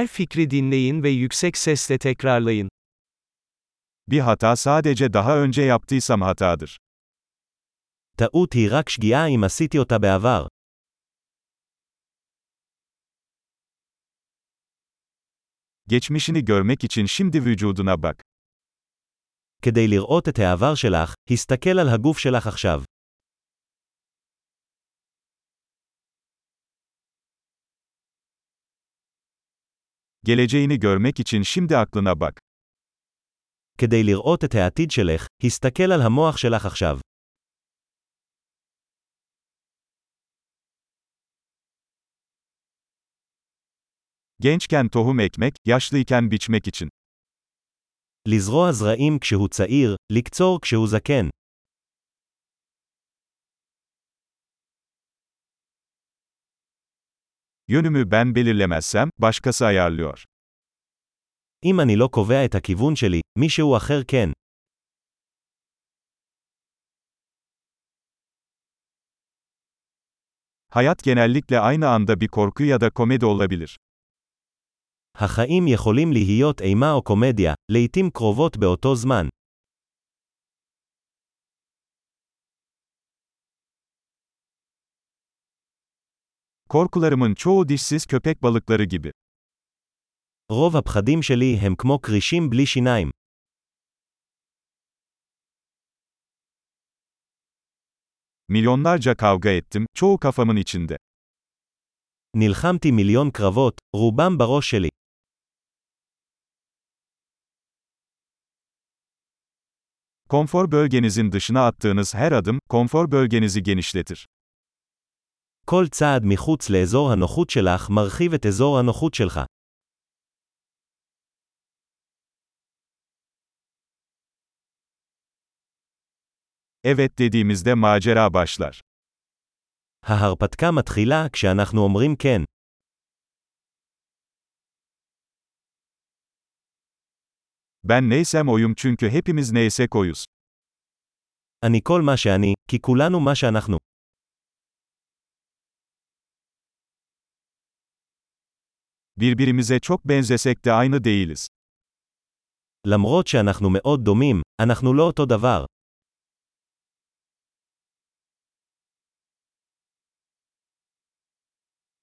Her fikri dinleyin ve yüksek sesle tekrarlayın. Bir hata sadece daha önce yaptıysam hatadır. טעות היא רק שגיאה אם עשיתי אותה בעבר. Geçmişini görmek için şimdi vücuduna bak. כדי לראות את העבר שלך, הסתכל על הגוף שלך עכשיו. Geleceğini görmek için şimdi aklına bak. כדי לראות את העתיד שלך, הסתכל על המוח שלך עכשיו. Gençken tohum ekmek, yaşlıyken biçmek için. לזרוע זרעים כשהוא צעיר, לקצור כשהוא זקן. Yönümü ben belirlemezsem, başkası ayarlıyor. אם אני לא קובע את הכיוון שלי, מישהו אחר כן. Hayat genellikle aynı anda bir korku ya da komedi olabilir. החיים יכולים להיות אימה או קומדיה, לעתים קרובות באותו זמן. Korkularımın çoğu dişsiz köpek balıkları gibi. רוב הפחדים שלי הם כמו כרישים בלי שיניים. Milyonlarca kavga ettim, çoğu kafamın içinde. נלחמתי מיליון קרבות, רובם בראש שלי. Konfor bölgenizin dışına attığınız her adım, konfor bölgenizi genişletir. כל צעד מחוץ לאזור הנוחות שלך מרחיב את אזור הנוחות שלך. Evet dediğimizde macera başlar. ההרפתקה מתחילה כשאנחנו אומרים כן. Ben neysem oyum çünkü hepimiz neysek oyuz. אני כל מה שאני, כי כולנו מה שאנחנו. Birbirimize çok benzesek de aynı değiliz. למרות שאנחנו מאוד דומים, אנחנו לא אותו דבר.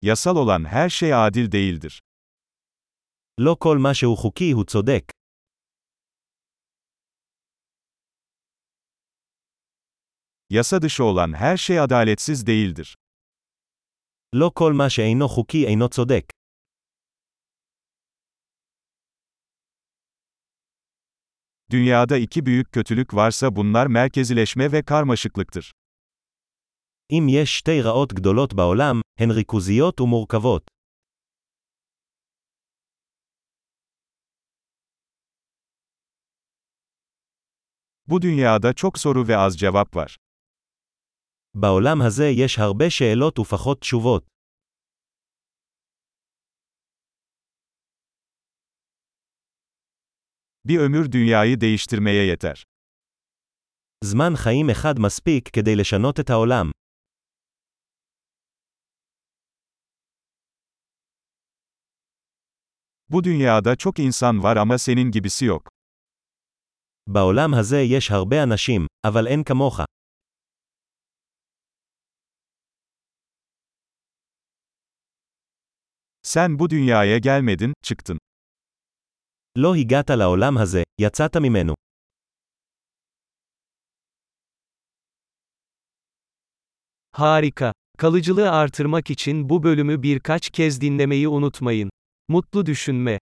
Yasal olan her şey adil değildir. לא כל מה שהוא חוקי הוא צודק. Yasa dışı olan her şey adaletsiz değildir. לא כל מה שאינו חוקי אינו צודק. Dünyada iki büyük kötülük varsa bunlar merkezileşme ve karmaşıklıktır. אם יש שתי רעות גדולות בעולם, הן ריכוזיות ומורכבות. Bu dünyada çok soru ve az cevap var. בעולם הזה יש הרבה שאלות ופחות תשובות. Bir ömür dünyayı değiştirmeye yeter. זמן חיים אחד מספיק כדי לשנות את העולם. Bu dünyada çok insan var ama senin gibisi yok. בעולם הזה יש הרבה אנשים, אבל אין כמוך. Sen bu dünyaya gelmedin, çıktın. לא הגעת לעולם הזה, יצאת ממנו. Harika. Kalıcılığı artırmak için bu bölümü birkaç kez dinlemeyi unutmayın. Mutlu düşünme.